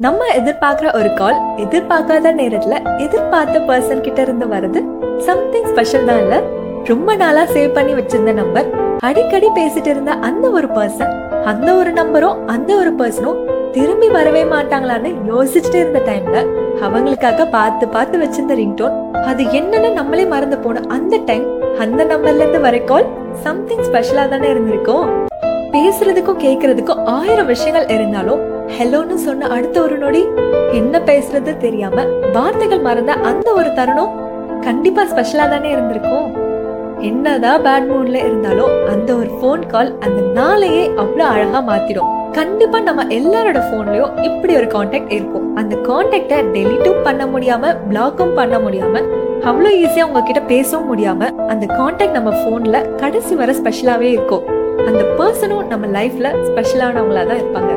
நம்ம எதிர்பார்க்குற ஒரு கால் எதிர்பார்க்காத நேரத்துல எதிர்பார்த்த பர்சன் கிட்ட இருந்து வர்றது சம்திங் ஸ்பெஷல் தான் இல்ல. ரொம்ப நாளா சேவ் பண்ணி வச்சிருந்த நம்பர் அடிக்கடி பேசிட்டு இருந்த அந்த ஒரு பர்சன் அந்த ஒரு நம்பரும் அந்த ஒரு பர்சனும் திரும்பி வரவே மாட்டாங்களான்னு யோசிச்சுட்டு இருந்த டைம்ல அவங்களுக்காக பார்த்து பார்த்து வச்சிருந்த ரிங்டோன் அது என்னன்னு நம்மளே மறந்து போன அந்த டைம் அந்த நம்பர்ல இருந்து வர கால் சம்திங் ஸ்பெஷலா தானே இருந்திருக்கும். பேசுறதுக்கும் கேக்குறதுக்கும் ஆயிரம் விஷயங்கள் இருந்தாலும் ஹலோன்னு சொன்ன அடுத்த ஒரு நொடி என்ன பேசுறது தெரியாம வார்த்தைகள் மறந்த அந்த ஒரு தருணம் கண்டிப்பா ஸ்பெஷலா தானே இருந்திருக்கும். என்னதான் பேட் மூட்ல இருந்தாலும் அந்த ஒரு ஃபோன் கால் அந்த நாளையே அவ்வளவு அழகா மாத்திடும். கண்டிப்பா நம்ம எல்லாரோட போன்லயும் இப்படி ஒரு காண்டாக்ட் இருக்கும். அந்த காண்டாக்ட டெலிட்டும் பண்ண முடியாம பிளாக்கும் பண்ண முடியாம அவ்வளோ ஈஸியா உங்ககிட்ட பேசவும் முடியாம அந்த காண்டாக்ட் நம்ம போன்ல கடைசி வர ஸ்பெஷலாவே இருக்கும். அந்த பர்சனும் நம்ம லைஃப்ல ஸ்பெஷலானவங்களா தான் இருப்பாங்க.